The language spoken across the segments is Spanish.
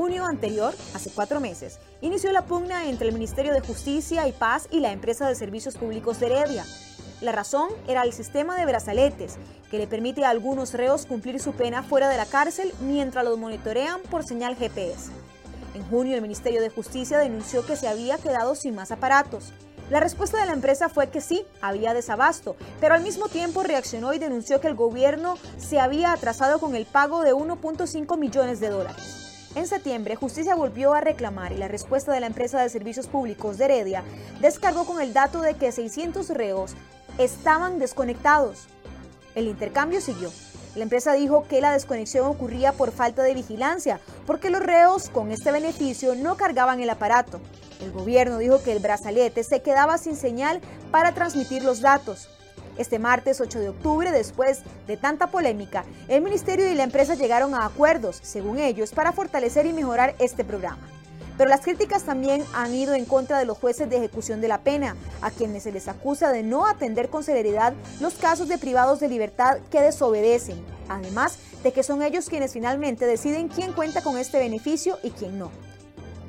Junio anterior, hace cuatro meses, inició la pugna entre el Ministerio de Justicia y Paz y la empresa de servicios públicos de Heredia. La razón era el sistema de brazaletes, que le permite a algunos reos cumplir su pena fuera de la cárcel mientras los monitorean por señal GPS. En junio, el Ministerio de Justicia denunció que se había quedado sin más aparatos. La respuesta de la empresa fue que sí, había desabasto, pero al mismo tiempo reaccionó y denunció que el gobierno se había atrasado con el pago de 1.5 millones de dólares. En septiembre, Justicia volvió a reclamar y la respuesta de la empresa de servicios públicos de Heredia descargó con el dato de que 600 reos estaban desconectados. El intercambio siguió. La empresa dijo que la desconexión ocurría por falta de vigilancia, porque los reos con este beneficio no cargaban el aparato. El gobierno dijo que el brazalete se quedaba sin señal para transmitir los datos. Este martes 8 de octubre, después de tanta polémica, el ministerio y la empresa llegaron a acuerdos, según ellos, para fortalecer y mejorar este programa. Pero las críticas también han ido en contra de los jueces de ejecución de la pena, a quienes se les acusa de no atender con celeridad los casos de privados de libertad que desobedecen, además de que son ellos quienes finalmente deciden quién cuenta con este beneficio y quién no.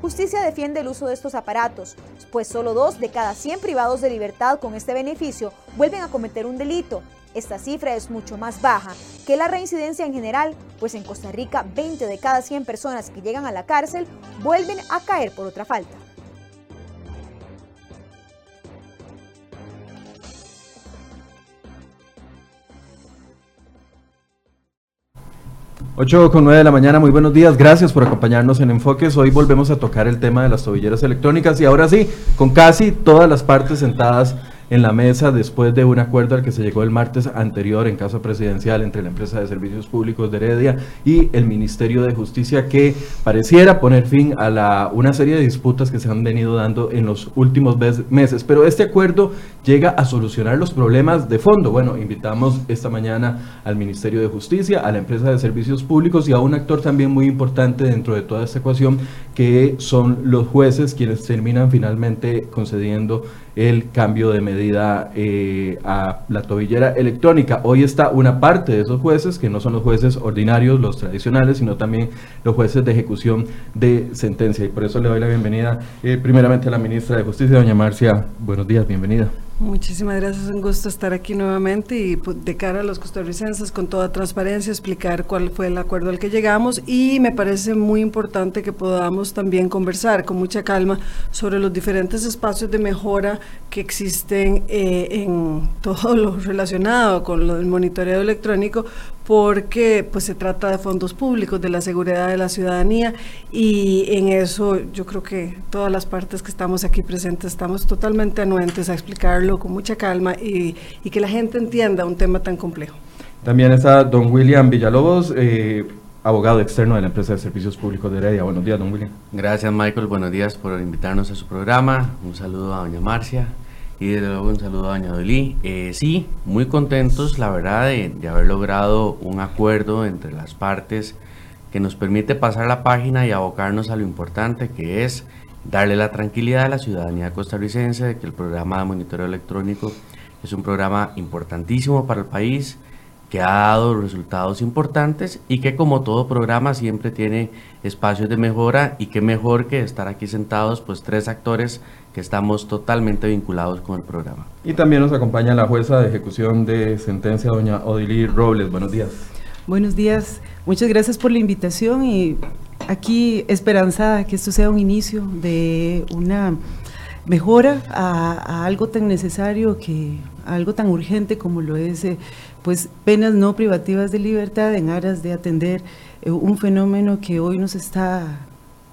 Justicia defiende el uso de estos aparatos, pues solo dos de cada 100 privados de libertad con este beneficio vuelven a cometer un delito, esta cifra es mucho más baja que la reincidencia en general, pues en Costa Rica 20 de cada 100 personas que llegan a la cárcel vuelven a caer por otra falta. 8 con 9 de la mañana, muy buenos días, gracias por acompañarnos en Enfoques. Hoy volvemos a tocar el tema de las tobilleras electrónicas y ahora sí, con casi todas las partes sentadas en la mesa después de un acuerdo al que se llegó el martes anterior en caso presidencial entre la empresa de servicios públicos de Heredia y el Ministerio de Justicia que pareciera poner fin a la, una serie de disputas que se han venido dando en los últimos meses. Pero este acuerdo llega a solucionar los problemas de fondo. Bueno, invitamos esta mañana al Ministerio de Justicia, a la empresa de servicios públicos y a un actor también muy importante dentro de toda esta ecuación que son los jueces quienes terminan finalmente concediendo el cambio de medida eh, a la tobillera electrónica. Hoy está una parte de esos jueces, que no son los jueces ordinarios, los tradicionales, sino también los jueces de ejecución de sentencia. Y por eso le doy la bienvenida eh, primeramente a la ministra de Justicia, doña Marcia. Buenos días, bienvenida. Muchísimas gracias, un gusto estar aquí nuevamente y pues, de cara a los costarricenses con toda transparencia explicar cuál fue el acuerdo al que llegamos y me parece muy importante que podamos también conversar con mucha calma sobre los diferentes espacios de mejora que existen eh, en todo lo relacionado con lo del monitoreo electrónico porque pues se trata de fondos públicos, de la seguridad de la ciudadanía y en eso yo creo que todas las partes que estamos aquí presentes estamos totalmente anuentes a explicarlo con mucha calma y, que la gente entienda un tema tan complejo. También está don William Villalobos, eh, abogado externo de la empresa de servicios públicos de Heredia. Buenos días, don William. Gracias, Michael. Buenos días por invitarnos a su programa. Un saludo a doña Marcia y desde luego un saludo a Doña Dolí. Eh, sí, muy contentos, la verdad, de, haber logrado un acuerdo entre las partes que nos permite pasar la página y abocarnos a lo importante que es darle la tranquilidad a la ciudadanía costarricense de que el programa de monitoreo electrónico es un programa importantísimo para el país, que ha dado resultados importantes y que como todo programa siempre tiene espacios de mejora y que mejor que estar aquí sentados pues tres actores que estamos totalmente vinculados con el programa. Y también nos acompaña la jueza de ejecución de sentencia, doña Odilí Robles. Buenos días. Buenos días, muchas gracias por la invitación y aquí esperanzada que esto sea un inicio de una mejora a, algo tan necesario que algo tan urgente como lo es eh, pues penas no privativas de libertad en aras de atender eh, un fenómeno que hoy nos está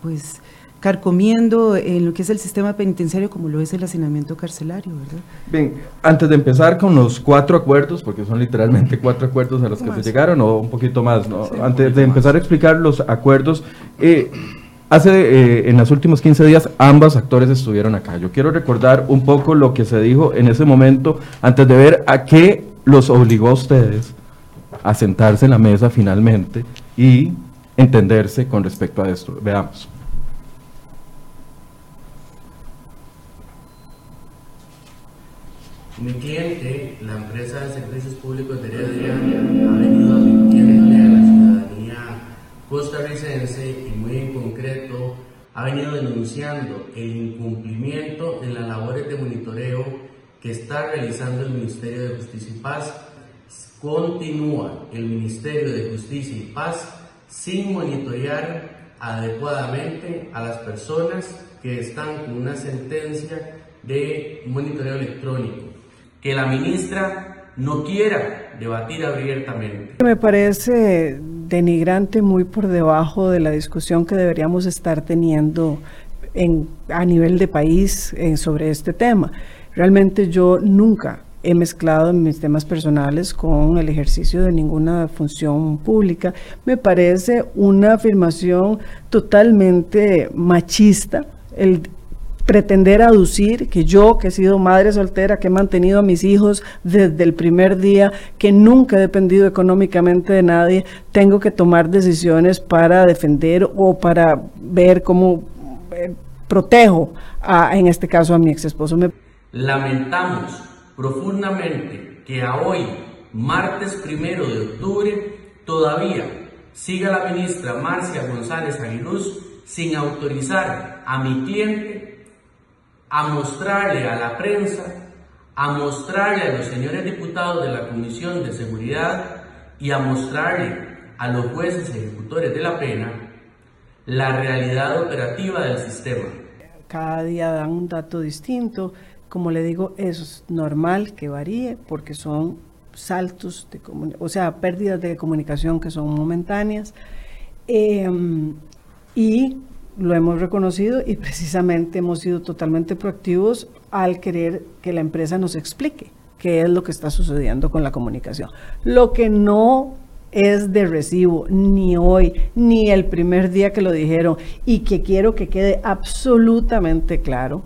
pues carcomiendo en lo que es el sistema penitenciario como lo es el hacinamiento carcelario, ¿verdad? Bien, antes de empezar con los cuatro acuerdos, porque son literalmente cuatro acuerdos a los que se llegaron, o un poquito más, ¿no? antes de empezar a explicar los acuerdos, eh, Hace, eh, en los últimos 15 días, ambos actores estuvieron acá. Yo quiero recordar un poco lo que se dijo en ese momento, antes de ver a qué los obligó a ustedes a sentarse en la mesa finalmente y entenderse con respecto a esto. Veamos. Mi cliente, la empresa de servicios públicos de Heredia, ha venido advirtiéndole a la ciudadanía costarricense y muy en denunciando el incumplimiento en las labores de monitoreo que está realizando el Ministerio de Justicia y Paz. Continúa el Ministerio de Justicia y Paz sin monitorear adecuadamente a las personas que están con una sentencia de monitoreo electrónico. Que la ministra no quiera debatir abiertamente. Me parece denigrante muy por debajo de la discusión que deberíamos estar teniendo en, a nivel de país eh, sobre este tema. Realmente yo nunca he mezclado mis temas personales con el ejercicio de ninguna función pública. Me parece una afirmación totalmente machista el pretender aducir que yo, que he sido madre soltera, que he mantenido a mis hijos desde el primer día, que nunca he dependido económicamente de nadie, tengo que tomar decisiones para defender o para ver cómo eh, protejo, a, en este caso, a mi ex esposo. Lamentamos profundamente que a hoy, martes primero de octubre, todavía siga la ministra Marcia González Aguiluz sin autorizar a mi cliente a mostrarle a la prensa, a mostrarle a los señores diputados de la Comisión de Seguridad y a mostrarle a los jueces ejecutores de la pena la realidad operativa del sistema. Cada día dan un dato distinto. Como le digo, es normal que varíe porque son saltos, de o sea, pérdidas de comunicación que son momentáneas. Em, y lo hemos reconocido y precisamente hemos sido totalmente proactivos al querer que la empresa nos explique qué es lo que está sucediendo con la comunicación. Lo que no es de recibo, ni hoy, ni el primer día que lo dijeron, y que quiero que quede absolutamente claro,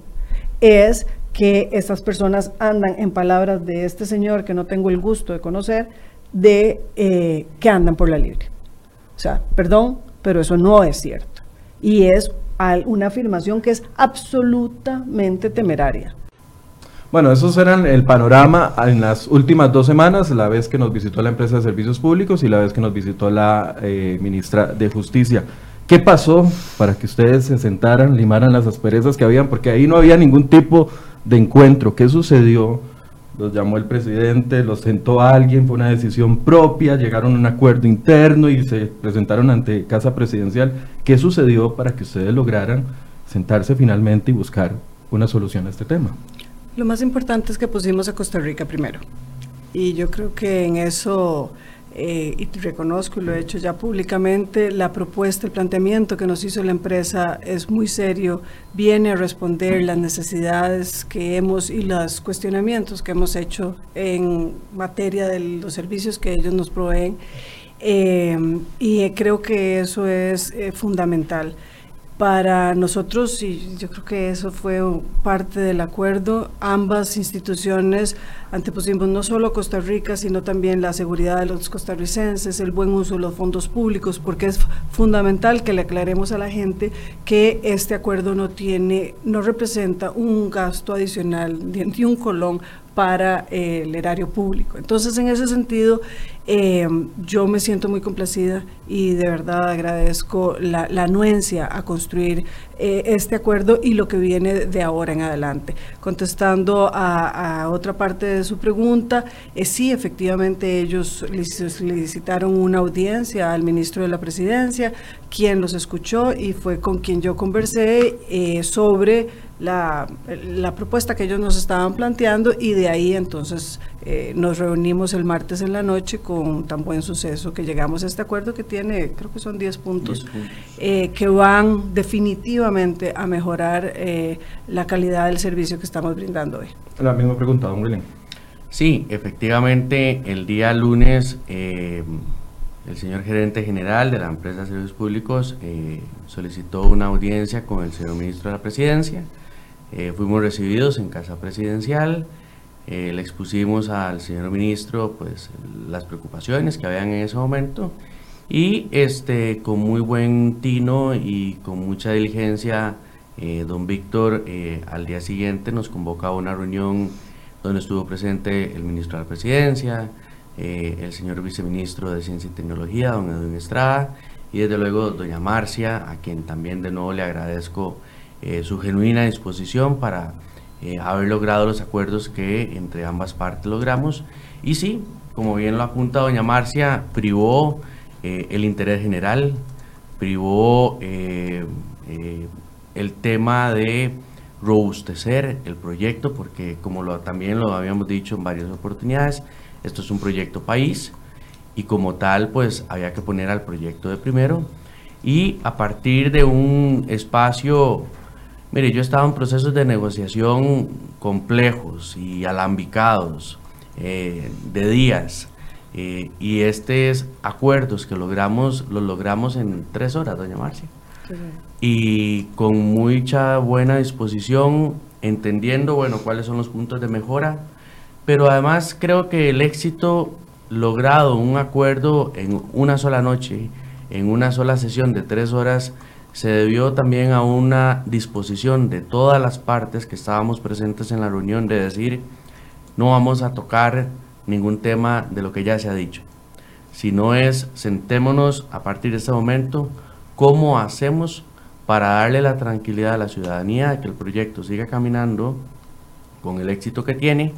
es que estas personas andan, en palabras de este señor que no tengo el gusto de conocer, de eh, que andan por la libre. O sea, perdón, pero eso no es cierto. Y es una afirmación que es absolutamente temeraria. Bueno, esos eran el panorama en las últimas dos semanas, la vez que nos visitó la empresa de servicios públicos y la vez que nos visitó la eh, ministra de Justicia. ¿Qué pasó para que ustedes se sentaran, limaran las asperezas que habían? Porque ahí no había ningún tipo de encuentro. ¿Qué sucedió? Los llamó el presidente, los sentó a alguien, fue una decisión propia, llegaron a un acuerdo interno y se presentaron ante Casa Presidencial. ¿Qué sucedió para que ustedes lograran sentarse finalmente y buscar una solución a este tema? Lo más importante es que pusimos a Costa Rica primero. Y yo creo que en eso, eh, y reconozco y lo he hecho ya públicamente, la propuesta, el planteamiento que nos hizo la empresa es muy serio, viene a responder las necesidades que hemos y los cuestionamientos que hemos hecho en materia de los servicios que ellos nos proveen. Eh, y creo que eso es eh, fundamental para nosotros, y yo creo que eso fue parte del acuerdo, ambas instituciones antepusimos no solo Costa Rica, sino también la seguridad de los costarricenses, el buen uso de los fondos públicos, porque es fundamental que le aclaremos a la gente que este acuerdo no tiene, no representa un gasto adicional ni un colón para eh, el erario público. Entonces, en ese sentido, eh, yo me siento muy complacida y de verdad agradezco la, anuencia a construir eh, este acuerdo y lo que viene de ahora en adelante. Contestando a, otra parte de su pregunta, sí, efectivamente ellos licitaron una audiencia al ministro de la Presidencia, quien los escuchó y fue con quien yo conversé sobre la, la, propuesta que ellos nos estaban planteando y de ahí entonces eh, nos reunimos el martes en la noche con tan buen suceso que llegamos a este acuerdo que tiene, creo que son 10 puntos, eh, que van definitivamente a mejorar eh, la calidad del servicio que estamos brindando hoy. La misma pregunta, don William. Sí, efectivamente, el día lunes el señor gerente general de la empresa de servicios públicos solicitó una audiencia con el señor ministro de la presidencia eh, fuimos recibidos en casa presidencial, eh, le expusimos al señor ministro pues, las preocupaciones que habían en ese momento y este, con muy buen tino y con mucha diligencia, eh, don Víctor al día siguiente nos convoca a una reunión donde estuvo presente el ministro de la Presidencia, el señor viceministro de Ciencia y Tecnología, don Edwin Estrada, y desde luego doña Marcia, a quien también de nuevo le agradezco eh, su genuina disposición para eh, haber logrado los acuerdos que entre ambas partes logramos. Y sí, como bien lo apunta doña Marcia, privó el interés general, privó el tema de robustecer el proyecto, porque como lo, también lo habíamos dicho en varias oportunidades, esto es un proyecto país y como tal pues había que poner al proyecto de primero y a partir de un espacio, mire, yo estaba en procesos de negociación complejos y alambicados eh, de días eh, y estos acuerdos que logramos, los logramos en tres horas, doña Marcia. Y con mucha buena disposición, entendiendo, bueno, cuáles son los puntos de mejora, pero además creo que el éxito logrado, un acuerdo en una sola noche, en una sola sesión de tres horas, se debió también a una disposición de todas las partes que estábamos presentes en la reunión de decir, no vamos a tocar ningún tema de lo que ya se ha dicho, sino es sentémonos a partir de este momento, cómo hacemos para darle la tranquilidad a la ciudadanía de que el proyecto siga caminando con el éxito que tiene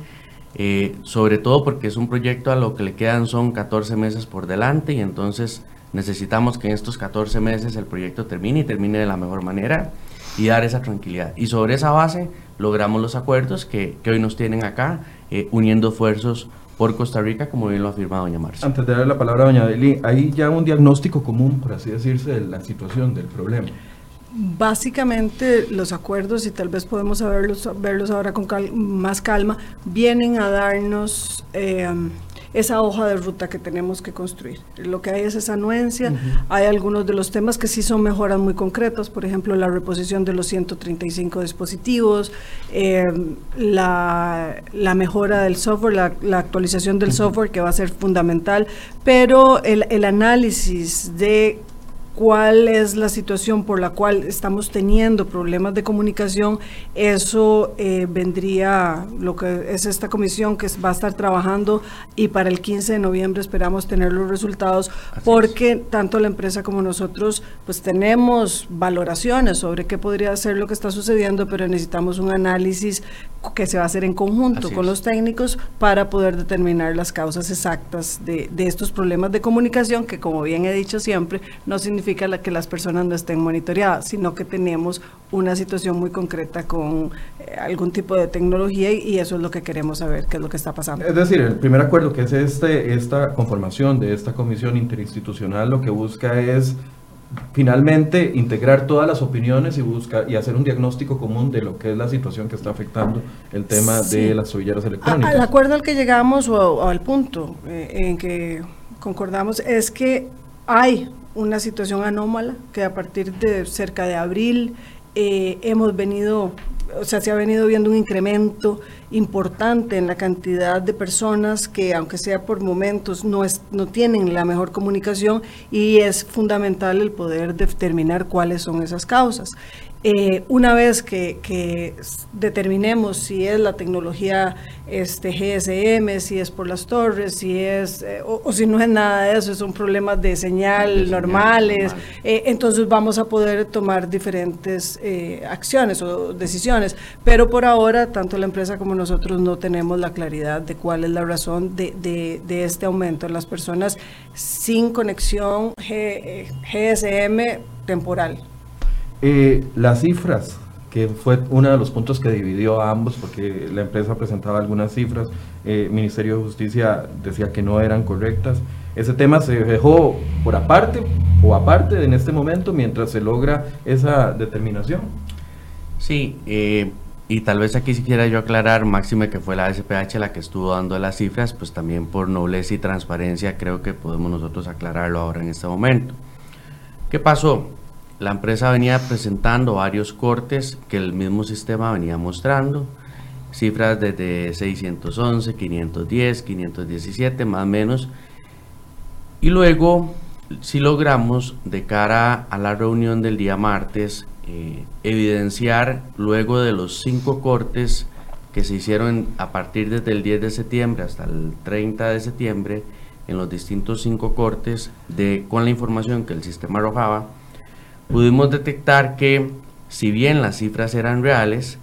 eh, sobre todo porque es un proyecto a lo que le quedan son 14 meses por delante y entonces necesitamos que en estos 14 meses el proyecto termine y termine de la mejor manera y dar esa tranquilidad. Y sobre esa base logramos los acuerdos que, que hoy nos tienen acá, eh, uniendo esfuerzos por Costa Rica, como bien lo ha afirmado doña Marcia. Antes de darle la palabra a doña Deli, hay ya un diagnóstico común, por así decirse, de la situación, del problema. Básicamente los acuerdos, y tal vez podemos verlos, verlos ahora con más calma, vienen a darnos eh, esa hoja de ruta que tenemos que construir. Lo que hay es esa anuencia, hay algunos de los temas que sí son mejoras muy concretas, por ejemplo, la reposición de los 135 dispositivos, eh, la, mejora del software, la, actualización del software que va a ser fundamental, pero el, el análisis de cuál es la situación por la cual estamos teniendo problemas de comunicación, eso eh, vendría, lo que es esta comisión que va a estar trabajando y para el 15 de noviembre esperamos tener los resultados porque tanto la empresa como nosotros pues tenemos valoraciones sobre qué podría ser lo que está sucediendo, pero necesitamos un análisis que se va a hacer en conjunto con los técnicos para poder determinar las causas exactas de, de estos problemas de comunicación que como bien he dicho siempre no significa significa que las personas no estén monitoreadas, sino que tenemos una situación muy concreta con eh, algún tipo de tecnología y, eso es lo que queremos saber, qué es lo que está pasando. Es decir, el primer acuerdo que es este, esta conformación de esta comisión interinstitucional lo que busca es finalmente integrar todas las opiniones y buscar y hacer un diagnóstico común de lo que es la situación que está afectando el tema de las tobilleras electrónicas. Al acuerdo al que llegamos o, al punto eh, en que concordamos es que hay una situación anómala que a partir de cerca de abril eh, hemos venido, o sea, se ha venido viendo un incremento importante en la cantidad de personas que, aunque sea por momentos, no, es, no tienen la mejor comunicación y es fundamental el poder determinar cuáles son esas causas. Eh, una vez que, determinemos si es la tecnología este, GSM, si es por las torres, si es, eh, o, si no es nada de eso, son problemas de señal normales, eh, entonces vamos a poder tomar diferentes acciones o decisiones. Pero por ahora, tanto la empresa como nosotros no tenemos la claridad de cuál es la razón de, este aumento en las personas sin conexión GSM temporal. Las cifras, que fue uno de los puntos que dividió a ambos, porque la empresa presentaba algunas cifras, el eh, Ministerio de Justicia decía que no eran correctas. Ese tema se dejó por aparte o aparte en este momento mientras se logra esa determinación. Sí, eh, y tal vez aquí si quiera yo aclarar, máxime que fue la SPH la que estuvo dando las cifras, pues también por nobleza y transparencia creo que podemos nosotros aclararlo ahora en este momento. ¿Qué pasó? La empresa venía presentando varios cortes que el mismo sistema venía mostrando, cifras desde 611, 510, 517 más o menos. Y luego, si logramos, de cara a la reunión del día martes, eh, evidenciar luego de los cinco cortes que se hicieron a partir desde el 10 de septiembre hasta el 30 de septiembre, en los distintos cinco cortes, de, con la información que el sistema arrojaba, pudimos detectar que si bien las cifras eran reales,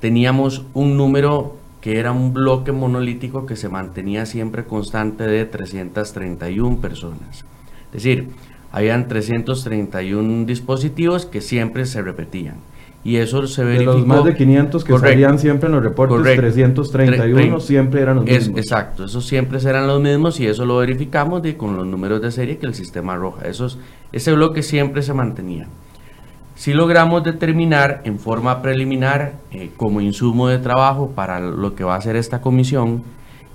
teníamos un número que era un bloque monolítico que se mantenía siempre constante de 331 personas. Es decir, habían 331 dispositivos que siempre se repetían. Y eso se verificó. De los más de 500 que salían siempre en los reportes, 331 siempre eran los mismos. exacto, esos siempre eran los mismos y eso lo verificamos de, con los números de serie que el sistema arroja. Esos, ese bloque siempre se mantenía. Si logramos determinar en forma preliminar eh, como insumo de trabajo para lo que va a hacer esta comisión,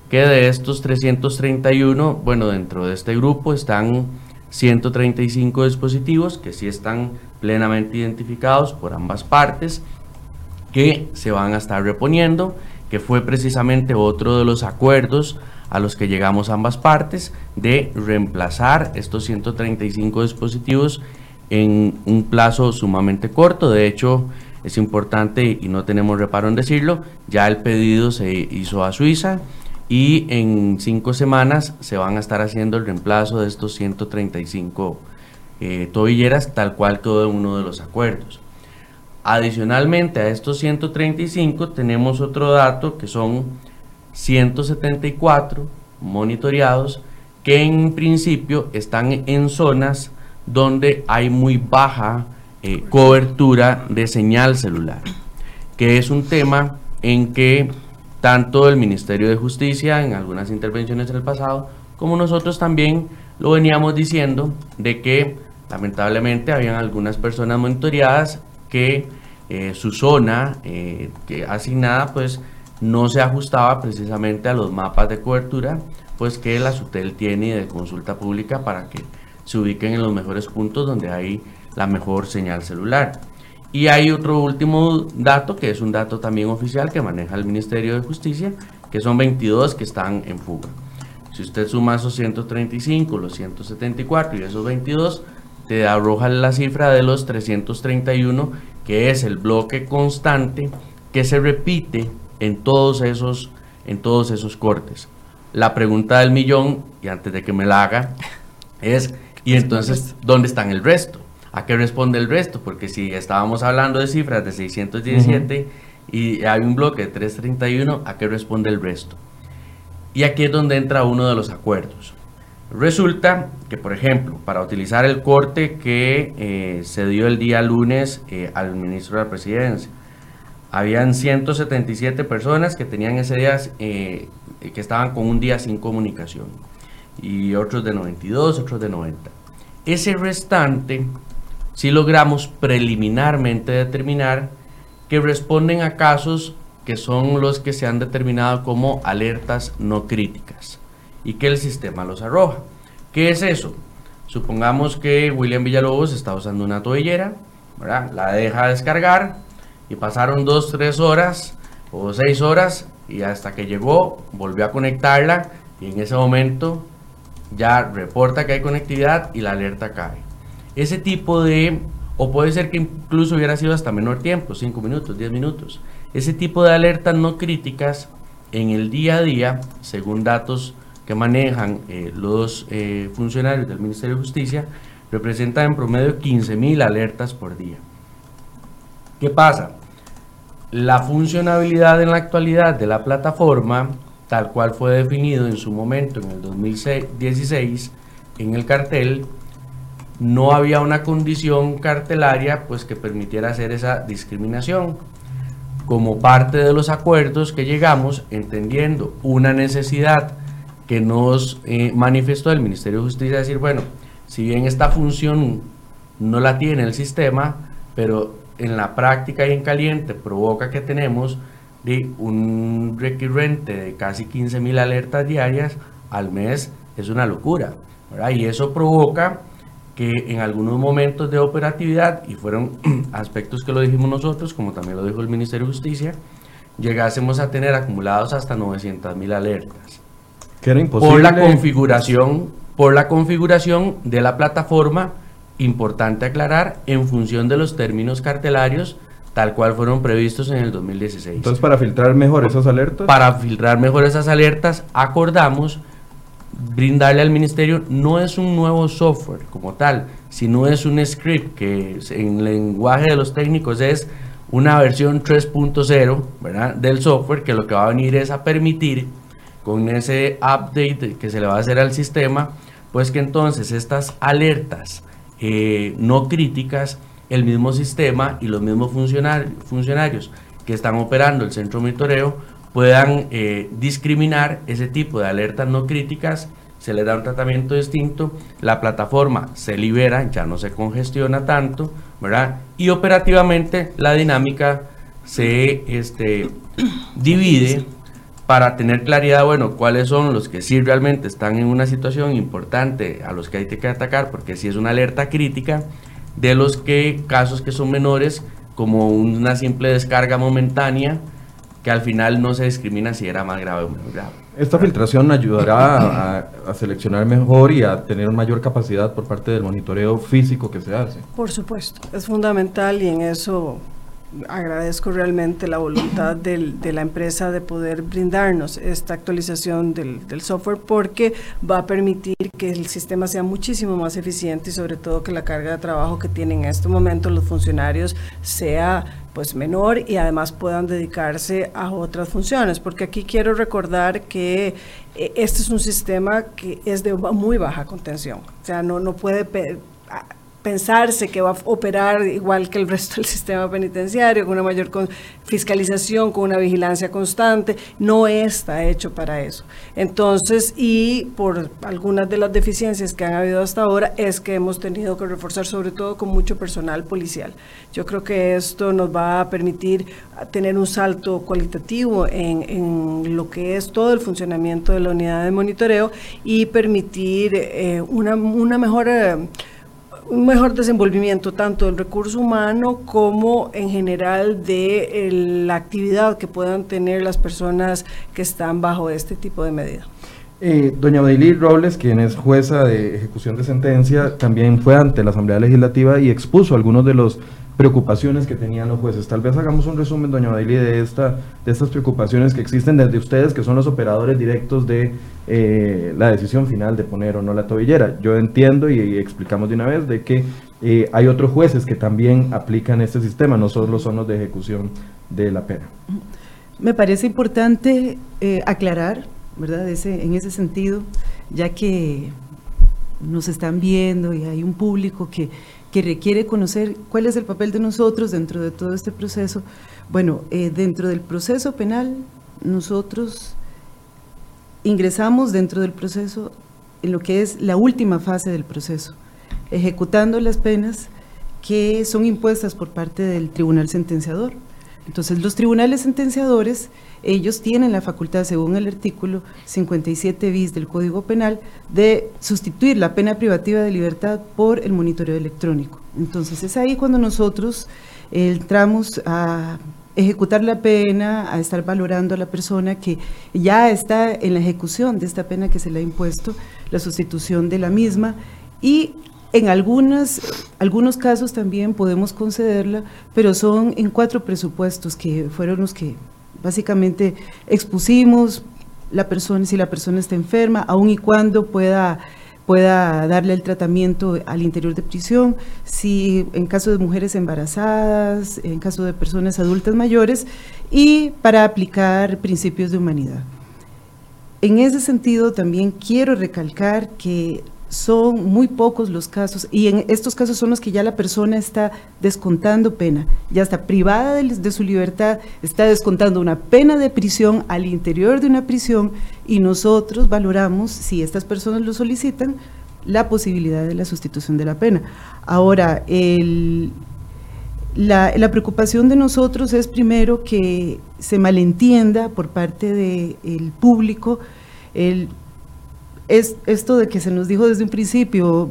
que de estos 331, bueno, dentro de este grupo están 135 dispositivos que sí están plenamente identificados por ambas partes, que se van a estar reponiendo, que fue precisamente otro de los acuerdos a los que llegamos ambas partes de reemplazar estos 135 dispositivos en un plazo sumamente corto. De hecho, es importante y no tenemos reparo en decirlo, ya el pedido se hizo a Suiza y en cinco semanas se van a estar haciendo el reemplazo de estos 135 eh, tobilleras tal cual todo uno de los acuerdos. Adicionalmente a estos 135 tenemos otro dato que son 174 monitoreados que en principio están en zonas donde hay muy baja eh, cobertura de señal celular, que es un tema en que tanto el Ministerio de Justicia en algunas intervenciones en el pasado, como nosotros también lo veníamos diciendo de que lamentablemente habían algunas personas monitoreadas que eh, su zona eh, que asignada pues no se ajustaba precisamente a los mapas de cobertura pues que la SUTEL tiene de consulta pública para que se ubiquen en los mejores puntos donde hay la mejor señal celular. Y hay otro último dato, que es un dato también oficial que maneja el Ministerio de Justicia, que son 22 que están en fuga. Si usted suma esos 135, los 174 y esos 22, te arroja la cifra de los 331, que es el bloque constante que se repite en todos esos, en todos esos cortes. La pregunta del millón, y antes de que me la haga, es y entonces, ¿dónde están el resto? ¿A qué responde el resto? Porque si estábamos hablando de cifras de 617 y hay un bloque de 331, ¿a qué responde el resto? Y aquí es donde entra uno de los acuerdos. Resulta que, por ejemplo, para utilizar el corte que eh, se dio el día lunes eh, al ministro de la Presidencia, habían 177 personas que tenían ese día, eh, que estaban con un día sin comunicación, y otros de 92, otros de 90. Ese restante, si logramos preliminarmente determinar que responden a casos que son los que se han determinado como alertas no críticas y que el sistema los arroja. ¿Qué es eso? Supongamos que William Villalobos está usando una toallera, la deja descargar y pasaron dos, tres horas o seis horas y hasta que llegó volvió a conectarla y en ese momento ya reporta que hay conectividad y la alerta cae. Ese tipo de, o puede ser que incluso hubiera sido hasta menor tiempo, 5 minutos, 10 minutos. Ese tipo de alertas no críticas en el día a día, según datos que manejan eh, los eh, funcionarios del Ministerio de Justicia, representan en promedio 15.000 alertas por día. ¿Qué pasa? La funcionabilidad en la actualidad de la plataforma tal cual fue definido en su momento en el 2016 en el cartel, no había una condición cartelaria pues que permitiera hacer esa discriminación. Como parte de los acuerdos que llegamos, entendiendo una necesidad que nos eh, manifestó el Ministerio de Justicia, decir, bueno, si bien esta función no la tiene el sistema, pero en la práctica y en caliente provoca que tenemos de un recurrente de casi 15 mil alertas diarias al mes es una locura. Y eso provoca que en algunos momentos de operatividad, y fueron aspectos que lo dijimos nosotros, como también lo dijo el Ministerio de Justicia, llegásemos a tener acumulados hasta 900 mil alertas. Que era imposible. Por la configuración, por la configuración de la plataforma, importante aclarar, en función de los términos cartelarios tal cual fueron previstos en el 2016. Entonces, para filtrar mejor esas alertas. Para filtrar mejor esas alertas, acordamos brindarle al ministerio no es un nuevo software como tal, sino es un script que en lenguaje de los técnicos es una versión 3.0 del software que lo que va a venir es a permitir con ese update que se le va a hacer al sistema, pues que entonces estas alertas eh, no críticas, el mismo sistema y los mismos funcionarios que están operando el centro monitoreo puedan eh, discriminar ese tipo de alertas no críticas, se le da un tratamiento distinto, la plataforma se libera, ya no se congestiona tanto, ¿verdad? Y operativamente la dinámica se este, divide para tener claridad, bueno, cuáles son los que sí realmente están en una situación importante, a los que hay que atacar, porque si es una alerta crítica, de los que casos que son menores, como una simple descarga momentánea, que al final no se discrimina si era más grave o menos grave. Esta filtración ayudará a, a, seleccionar mejor y a tener mayor capacidad por parte del monitoreo físico que se hace. Por supuesto, es fundamental y en eso agradezco realmente la voluntad del, de la empresa de poder brindarnos esta actualización del, del, software porque va a permitir que el sistema sea muchísimo más eficiente y sobre todo que la carga de trabajo que tienen en este momento los funcionarios sea pues menor y además puedan dedicarse a otras funciones, porque aquí quiero recordar que eh, este es un sistema que es de muy baja contención, o sea, no, no puede pensarse que va a operar igual que el resto del sistema penitenciario, con una mayor fiscalización, con una vigilancia constante, no está hecho para eso. Entonces, y por algunas de las deficiencias que han habido hasta ahora, es que hemos tenido que reforzar sobre todo con mucho personal policial. Yo creo que esto nos va a permitir tener un salto cualitativo en, en lo que es todo el funcionamiento de la unidad de monitoreo y permitir eh, una, una mejor... un mejor desenvolvimiento tanto del recurso humano como en general de la actividad que puedan tener las personas que están bajo este tipo de medida. Eh, doña Odilí Robles, quien es jueza de ejecución de sentencia, también fue ante la Asamblea Legislativa y expuso algunos de los preocupaciones que tenían los jueces. Tal vez hagamos un resumen, doña Bailey, de, esta, de estas preocupaciones que existen desde ustedes, que son los operadores directos de eh, la decisión final de poner o no la tobillera. Yo entiendo y, explicamos de una vez de que eh, hay otros jueces que también aplican este sistema, no solo son los de ejecución de la pena. Me parece importante eh, aclarar, ¿verdad?, ese, en ese sentido, ya que nos están viendo y hay un público que que requiere conocer cuál es el papel de nosotros dentro de todo este proceso. Bueno, eh, dentro del proceso penal, nosotros ingresamos dentro del proceso en lo que es la última fase del proceso, ejecutando las penas que son impuestas por parte del tribunal sentenciador. Entonces, los tribunales sentenciadores, ellos tienen la facultad, según el artículo 57 bis del Código Penal, de sustituir la pena privativa de libertad por el monitoreo electrónico. Entonces, es ahí cuando nosotros entramos a ejecutar la pena, a estar valorando a la persona que ya está en la ejecución de esta pena que se le ha impuesto, la sustitución de la misma y en algunas, algunos casos también podemos concederla, pero son en cuatro presupuestos que fueron los que básicamente expusimos la persona, si la persona está enferma, aun y cuando pueda pueda darle el tratamiento al interior de prisión, si en caso de mujeres embarazadas, en caso de personas adultas mayores, y para aplicar principios de humanidad. En ese sentido, también quiero recalcar que son muy pocos los casos y en estos casos son los que ya la persona está descontando pena, ya está privada de, su libertad, está descontando una pena de prisión al interior de una prisión y nosotros valoramos, si estas personas lo solicitan, la posibilidad de la sustitución de la pena. Ahora, la, preocupación de nosotros es primero que se malentienda por parte del público el es esto de que se nos dijo desde un principio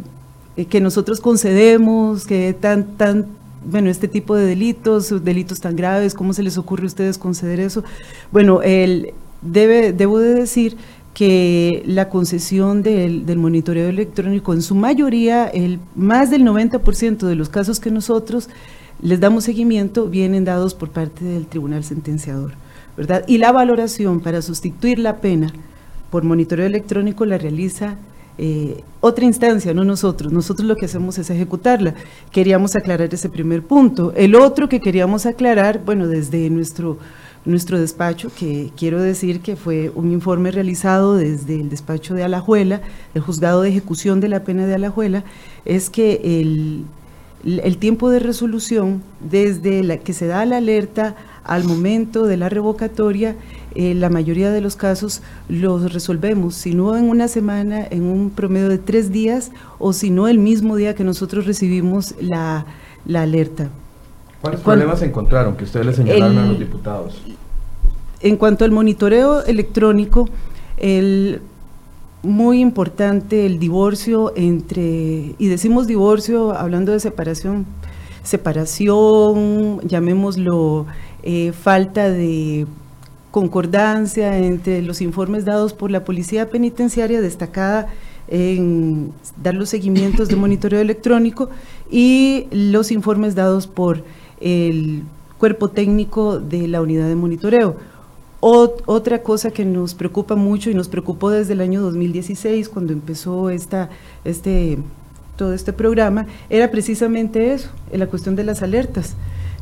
eh, que nosotros concedemos, que tan, tan, bueno, este tipo de delitos, delitos tan graves, ¿cómo se les ocurre a ustedes conceder eso? Bueno, el, debe, debo de decir que la concesión del, del, monitoreo electrónico, en su mayoría, el, más del 90% de los casos que nosotros les damos seguimiento vienen dados por parte del tribunal sentenciador, ¿verdad? Y la valoración para sustituir la pena por monitoreo electrónico la realiza eh, otra instancia, no nosotros. Nosotros lo que hacemos es ejecutarla. Queríamos aclarar ese primer punto. El otro que queríamos aclarar, bueno, desde nuestro, nuestro despacho, que quiero decir que fue un informe realizado desde el despacho de Alajuela, el juzgado de ejecución de la pena de Alajuela, es que el, el tiempo de resolución desde la que se da la alerta al momento de la revocatoria eh, la mayoría de los casos los resolvemos, si no en una semana, en un promedio de tres días, o si no el mismo día que nosotros recibimos la, alerta. ¿Cuáles problemas encontraron que ustedes le señalaron a los diputados? En cuanto al monitoreo electrónico, el muy importante el divorcio entre, y decimos divorcio hablando de separación, separación, llamémoslo eh, falta de concordancia entre los informes dados por la Policía Penitenciaria, destacada en dar los seguimientos de monitoreo electrónico, y los informes dados por el cuerpo técnico de la unidad de monitoreo. otra cosa que nos preocupa mucho y nos preocupó desde el año 2016, cuando empezó este, todo este programa, era precisamente eso, la cuestión de las alertas.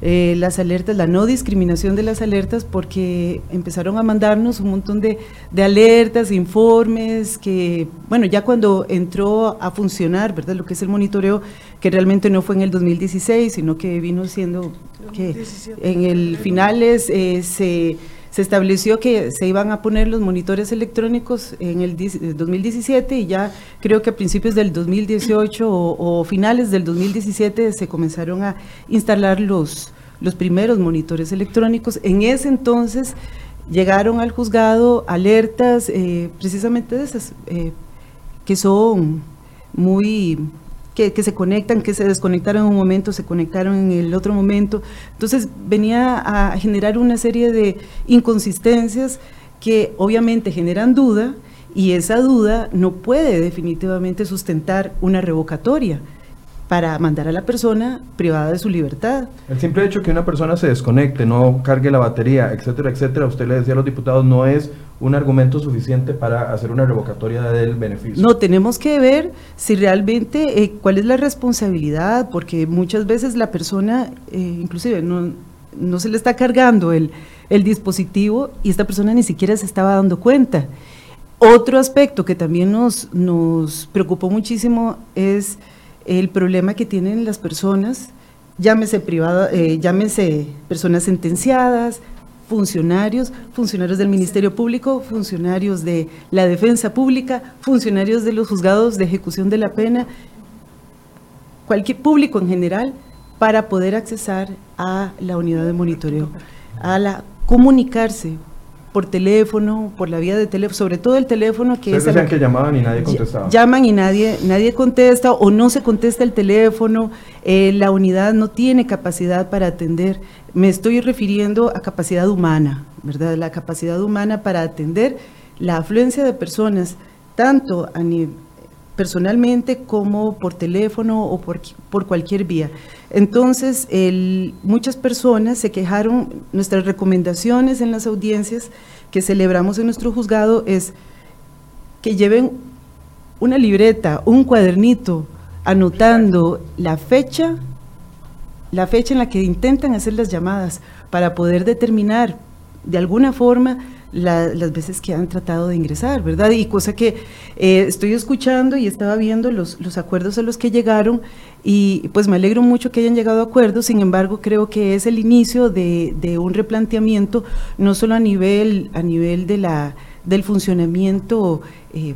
Eh, las alertas, la no discriminación de las alertas, porque empezaron a mandarnos un montón de, alertas, informes, que, bueno, ya cuando entró a funcionar, ¿verdad? Lo que es el monitoreo, que realmente no fue en el 2016, sino que vino siendo que en el finales eh, se se estableció que se iban a poner los monitores electrónicos en el 2017 y ya creo que a principios del 2018 o, finales del 2017 se comenzaron a instalar los, los primeros monitores electrónicos. En ese entonces llegaron al juzgado alertas eh, precisamente de esas, eh, que son muy que, se conectan, que se desconectaron en un momento, se conectaron en el otro momento. Entonces venía a generar una serie de inconsistencias que obviamente generan duda y esa duda no puede definitivamente sustentar una revocatoria para mandar a la persona privada de su libertad. El simple hecho que una persona se desconecte, no cargue la batería, etcétera, etcétera, usted le decía a los diputados, no es un argumento suficiente para hacer una revocatoria del beneficio. No, tenemos que ver si realmente eh, cuál es la responsabilidad, porque muchas veces la persona, eh, inclusive no, no se le está cargando el, el dispositivo y esta persona ni siquiera se estaba dando cuenta. Otro aspecto que también nos, nos preocupó muchísimo es el problema que tienen las personas, llámese privada, eh, llámese personas sentenciadas, funcionarios, funcionarios del Ministerio Público, funcionarios de la Defensa Pública, funcionarios de los juzgados de ejecución de la pena, cualquier público en general, para poder accesar a la unidad de monitoreo, a la comunicarse por teléfono, por la vía de teléfono, sobre todo el teléfono que es... decían que llamaban y nadie contestaba. Llaman y nadie, nadie contesta o no se contesta el teléfono, eh, la unidad no tiene capacidad para atender. Me estoy refiriendo a capacidad humana, ¿verdad? La capacidad humana para atender la afluencia de personas, tanto a personalmente como por teléfono o por, por cualquier vía. Entonces, muchas personas se quejaron, nuestras recomendaciones en las audiencias que celebramos en nuestro juzgado es que lleven una libreta, un cuadernito, anotando la fecha, la fecha en la que intentan hacer las llamadas para poder determinar de alguna forma las veces que han tratado de ingresar, ¿verdad? Y cosa que eh, estoy escuchando y estaba viendo los, los acuerdos a los que llegaron y pues me alegro mucho que hayan llegado a acuerdos, sin embargo creo que es el inicio de, de un replanteamiento, no solo a nivel, a nivel de la, del funcionamiento eh,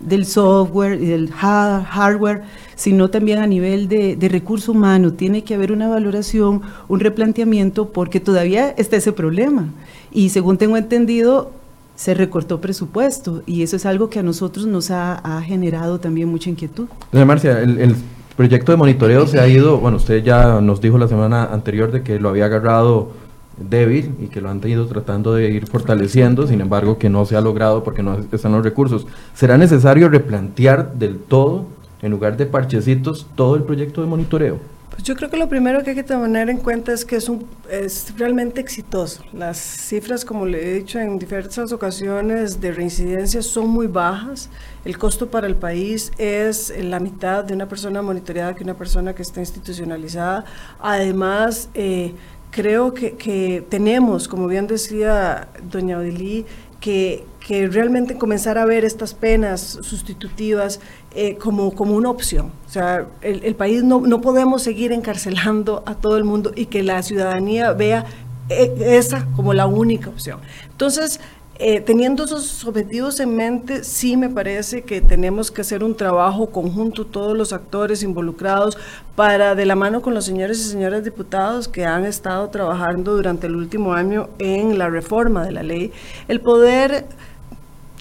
del software y del hardware, sino también a nivel de, recurso humano. Tiene que haber una valoración, un replanteamiento, porque todavía está ese problema. Y según tengo entendido, se recortó presupuesto y eso es algo que a nosotros nos ha, generado también mucha inquietud. Doña Marcia, el, proyecto de monitoreo se ha ido, bueno, usted ya nos dijo la semana anterior de que lo había agarrado débil y que lo han ido tratando de ir fortaleciendo, sin embargo que no se ha logrado porque no están los recursos. ¿Será necesario replantear del todo, en lugar de parchecitos, todo el proyecto de monitoreo? Pues yo creo que lo primero que hay que tener en cuenta es que es, un, es realmente exitoso. Las cifras, como le he dicho en diversas ocasiones, de reincidencia son muy bajas. El costo para el país es la mitad de una persona monitoreada que una persona que está institucionalizada. Además, eh, creo que, que, tenemos, como bien decía doña Odilí, que, que realmente comenzar a ver estas penas sustitutivas eh, como, como una opción. O sea, el, el país no, no, podemos seguir encarcelando a todo el mundo y que la ciudadanía vea eh, esa como la única opción. Entonces, eh, teniendo esos objetivos en mente, sí me parece que tenemos que hacer un trabajo conjunto, todos los actores involucrados, para de la mano con los señores y señoras diputados que han estado trabajando durante el último año en la reforma de la ley, el poder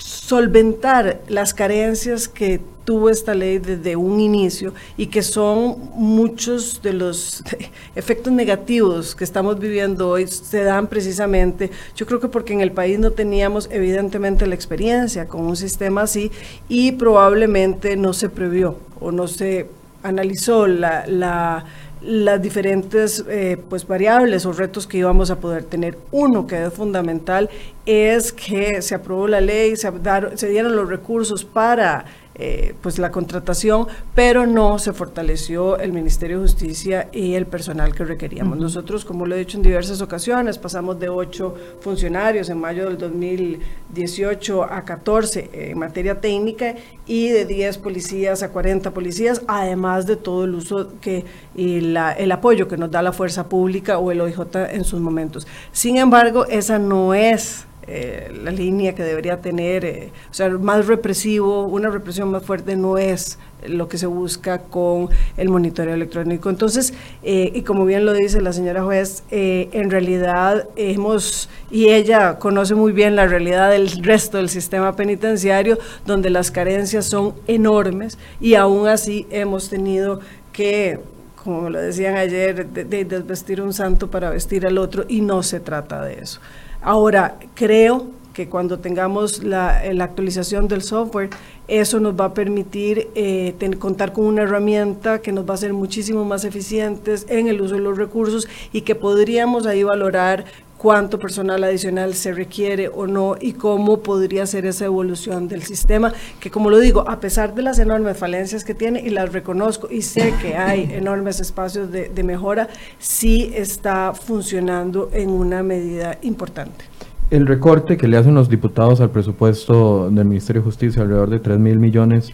solventar las carencias que tuvo esta ley desde un inicio y que son muchos de los efectos negativos que estamos viviendo hoy se dan precisamente, yo creo que porque en el país no teníamos evidentemente la experiencia con un sistema así y probablemente no se previó o no se analizó la, las diferentes eh, pues variables o retos que íbamos a poder tener. Uno que es fundamental es que se aprobó la ley, se, se dieron los recursos para eh, pues la contratación, pero no se fortaleció el Ministerio de Justicia y el personal que requeríamos. Nosotros, como lo he dicho en diversas ocasiones, pasamos de ocho funcionarios en mayo del 2018 a 14 en materia técnica y de 10 policías a 40 policías, además de todo el uso que y la, el apoyo que nos da la fuerza pública o el OIJ en sus momentos. Sin embargo, esa no es eh, la línea que debería tener, eh, o sea, más represivo, una represión más fuerte no es lo que se busca con el monitoreo electrónico. Entonces, eh, y como bien lo dice la señora juez, en realidad hemos, y ella conoce muy bien la realidad del resto del sistema penitenciario, donde las carencias son enormes y aún así hemos tenido que como lo decían ayer, de desvestir un santo para vestir al otro, y no se trata de eso. Ahora, creo que cuando tengamos la, actualización del software, eso nos va a permitir eh, contar con una herramienta que nos va a hacer muchísimo más eficientes en el uso de los recursos y que podríamos ahí valorar cuánto personal adicional se requiere o no y cómo podría ser esa evolución del sistema, que como lo digo, a pesar de las enormes falencias que tiene, y las reconozco y sé que hay enormes espacios de, de mejora, sí está funcionando en una medida importante. El recorte que le hacen los diputados al presupuesto del Ministerio de Justicia, alrededor de 3 mil millones,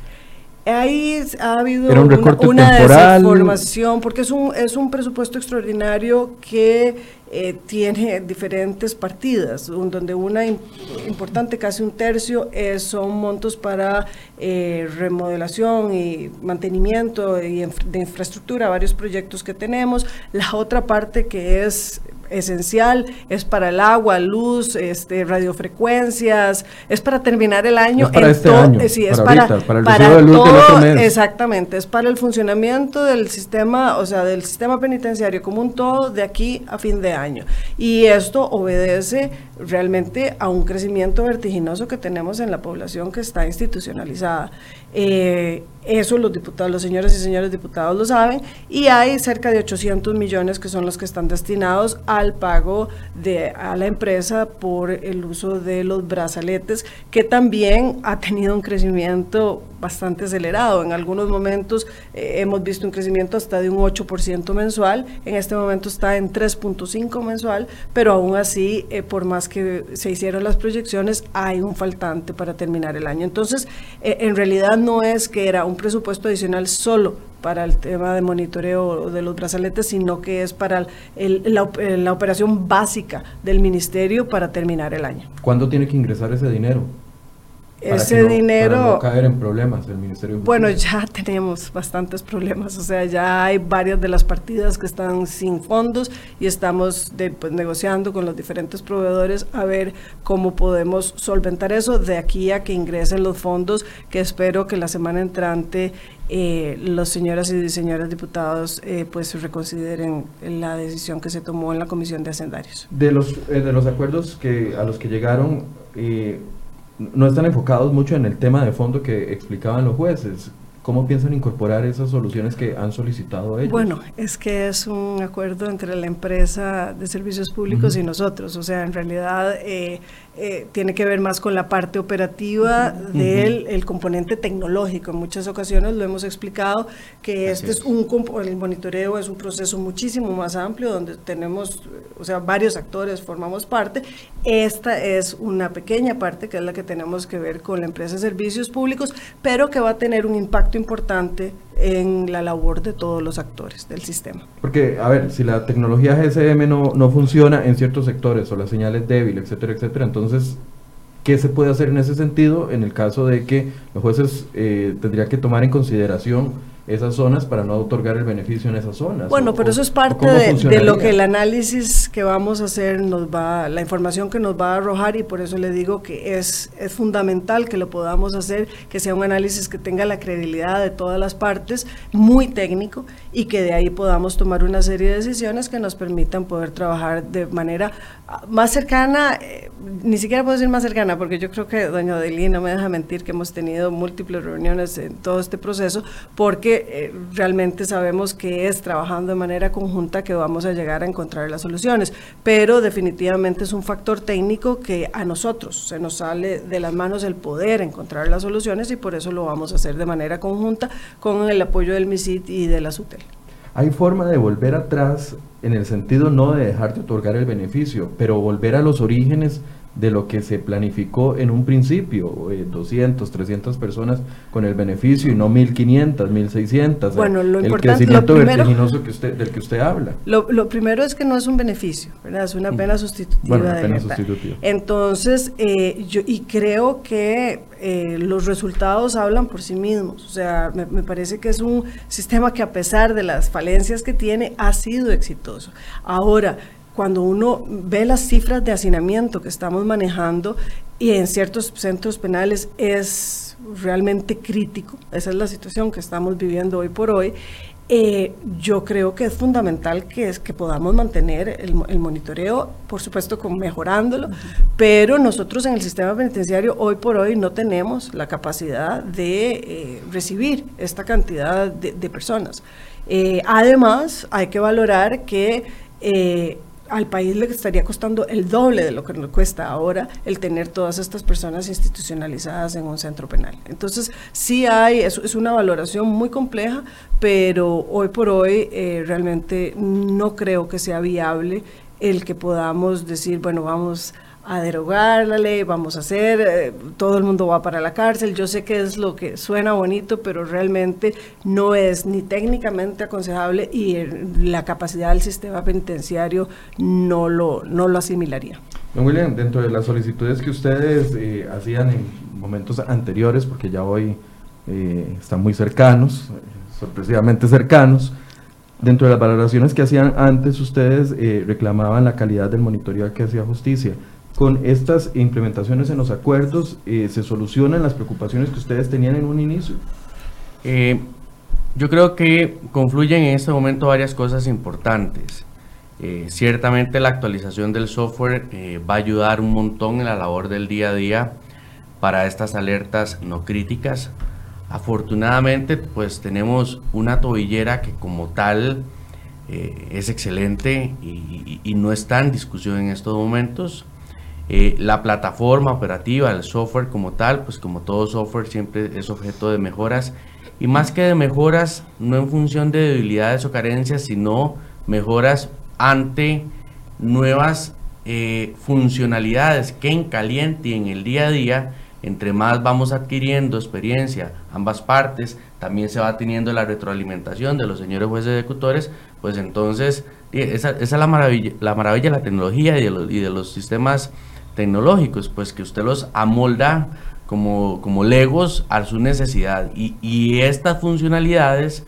Ahí ha habido un una, desinformación, porque es un, es un presupuesto extraordinario que eh, tiene diferentes partidas, donde una importante, casi un tercio, eh, son montos para eh, remodelación y mantenimiento y de infraestructura, varios proyectos que tenemos. La otra parte que es esencial, es para el agua, luz, este, radiofrecuencias, es para terminar el año. Es para este año, sí, es para, para, el de todo, Exactamente, es para el funcionamiento del sistema, o sea, del sistema penitenciario como un todo de aquí a fin de año. Y esto obedece realmente a un crecimiento vertiginoso que tenemos en la población que está institucionalizada. Eh, eso los diputados, los señores y señores diputados lo saben, y hay cerca de 800 millones que son los que están destinados al pago de, a la empresa por el uso de los brazaletes, que también ha tenido un crecimiento bastante acelerado. En algunos momentos eh, hemos visto un crecimiento hasta de un 8% mensual, en este momento está en 3.5 mensual, pero aún así, eh, por más que se hicieron las proyecciones, hay un faltante para terminar el año. Entonces, en realidad no es que era un presupuesto adicional solo para el tema de monitoreo de los brazaletes, sino que es para la, operación básica del ministerio para terminar el año. ¿Cuándo tiene que ingresar ese dinero? Ese dinero... Para no caer en problemas el Ministerio Bueno, ya tenemos bastantes problemas, o sea, ya hay varias de las partidas que están sin fondos y estamos pues, negociando con los diferentes proveedores a ver cómo podemos solventar eso de aquí a que ingresen los fondos, que espero que la semana entrante eh, los señoras y señores diputados eh, pues reconsideren la decisión que se tomó en la Comisión de Hacendarios. De los, eh, de los acuerdos que, a los que llegaron... No están enfocados mucho en el tema de fondo que explicaban los jueces. ¿Cómo piensan incorporar esas soluciones que han solicitado ellos? Bueno, es que es un acuerdo entre la empresa de servicios públicos y nosotros. O sea, en realidad eh, eh, tiene que ver más con la parte operativa del componente tecnológico. En muchas ocasiones lo hemos explicado que este es. un el monitoreo es un proceso muchísimo más amplio donde tenemos, o sea, varios actores formamos parte. Esta es una pequeña parte que es la que tenemos que ver con la empresa de servicios públicos, pero que va a tener un impacto importante en la labor de todos los actores del sistema. Porque, a ver, si la tecnología GSM no, no funciona en ciertos sectores o la señal es débil, etcétera, etcétera, entonces, ¿qué se puede hacer en ese sentido en el caso de que los jueces eh, tendrían que tomar en consideración esas zonas para no otorgar el beneficio en esas zonas. Bueno, pero eso es parte de, lo que el análisis que vamos a hacer nos va, la información que nos va a arrojar y por eso le digo que es, es fundamental que lo podamos hacer, que sea un análisis que tenga la credibilidad de todas las partes, muy técnico y que de ahí podamos tomar una serie de decisiones que nos permitan poder trabajar de manera más cercana, eh, ni siquiera puedo decir más cercana, porque yo creo que doña Adelí no me deja mentir que hemos tenido múltiples reuniones en todo este proceso, porque eh, realmente sabemos que es trabajando de manera conjunta que vamos a llegar a encontrar las soluciones, pero definitivamente es un factor técnico que a nosotros se nos sale de las manos el poder encontrar las soluciones y por eso lo vamos a hacer de manera conjunta con el apoyo del MISIT y de la SUTEL. Hay forma de volver atrás en el sentido no de dejar de otorgar el beneficio, pero volver a los orígenes de lo que se planificó en un principio, 200, eh, 300 personas con el beneficio y no 1500, 1600. Bueno, lo el crecimiento vertiginoso que usted, del que usted habla. Lo, lo, primero es que no es un beneficio, ¿verdad? es una pena sustitutiva. Bueno, pena sustitutiva. Entonces, eh, yo y creo que eh, los resultados hablan por sí mismos. O sea, me, me parece que es un sistema que a pesar de las falencias que tiene, ha sido exitoso. Ahora, cuando uno ve las cifras de hacinamiento que estamos manejando y en ciertos centros penales es realmente crítico, esa es la situación que estamos viviendo hoy por hoy, eh, yo creo que es fundamental que, es, que podamos mantener el, monitoreo, por supuesto, con mejorándolo, pero nosotros en el sistema penitenciario hoy por hoy no tenemos la capacidad de eh, recibir esta cantidad de, personas. Eh, además, hay que valorar que al país le estaría costando el doble de lo que nos cuesta ahora el tener todas estas personas institucionalizadas en un centro penal. Entonces, sí hay, es, es una valoración muy compleja, pero hoy por hoy eh, realmente no creo que sea viable el que podamos decir, bueno, vamos a derogar la ley, vamos a hacer, eh, todo el mundo va para la cárcel. Yo sé que es lo que suena bonito, pero realmente no es ni técnicamente aconsejable y la capacidad del sistema penitenciario no lo, no lo asimilaría. Don William, dentro de las solicitudes que ustedes eh, hacían en momentos anteriores, porque ya hoy eh, están muy cercanos, sorpresivamente cercanos, dentro de las valoraciones que hacían antes, ustedes reclamaban la calidad del monitoreo que hacía justicia con estas implementaciones en los acuerdos eh, se solucionan las preocupaciones que ustedes tenían en un inicio? Eh, yo creo que confluyen en este momento varias cosas importantes. Eh, ciertamente la actualización del software va a ayudar un montón en la labor del día a día para estas alertas no críticas. Afortunadamente, pues tenemos una tobillera que como tal es excelente y, y no está en discusión en estos momentos. Eh, la plataforma operativa, el software como tal, pues como todo software siempre es objeto de mejoras. Y más que de mejoras, no en función de debilidades o carencias, sino mejoras ante nuevas eh, funcionalidades que en caliente y en el día a día, entre más vamos adquiriendo experiencia, ambas partes, también se va teniendo la retroalimentación de los señores jueces ejecutores, pues entonces esa, esa es la maravilla, la maravilla de la tecnología y y de los sistemas tecnológicos, pues que usted los amolda como, como legos a su necesidad. Y, y estas funcionalidades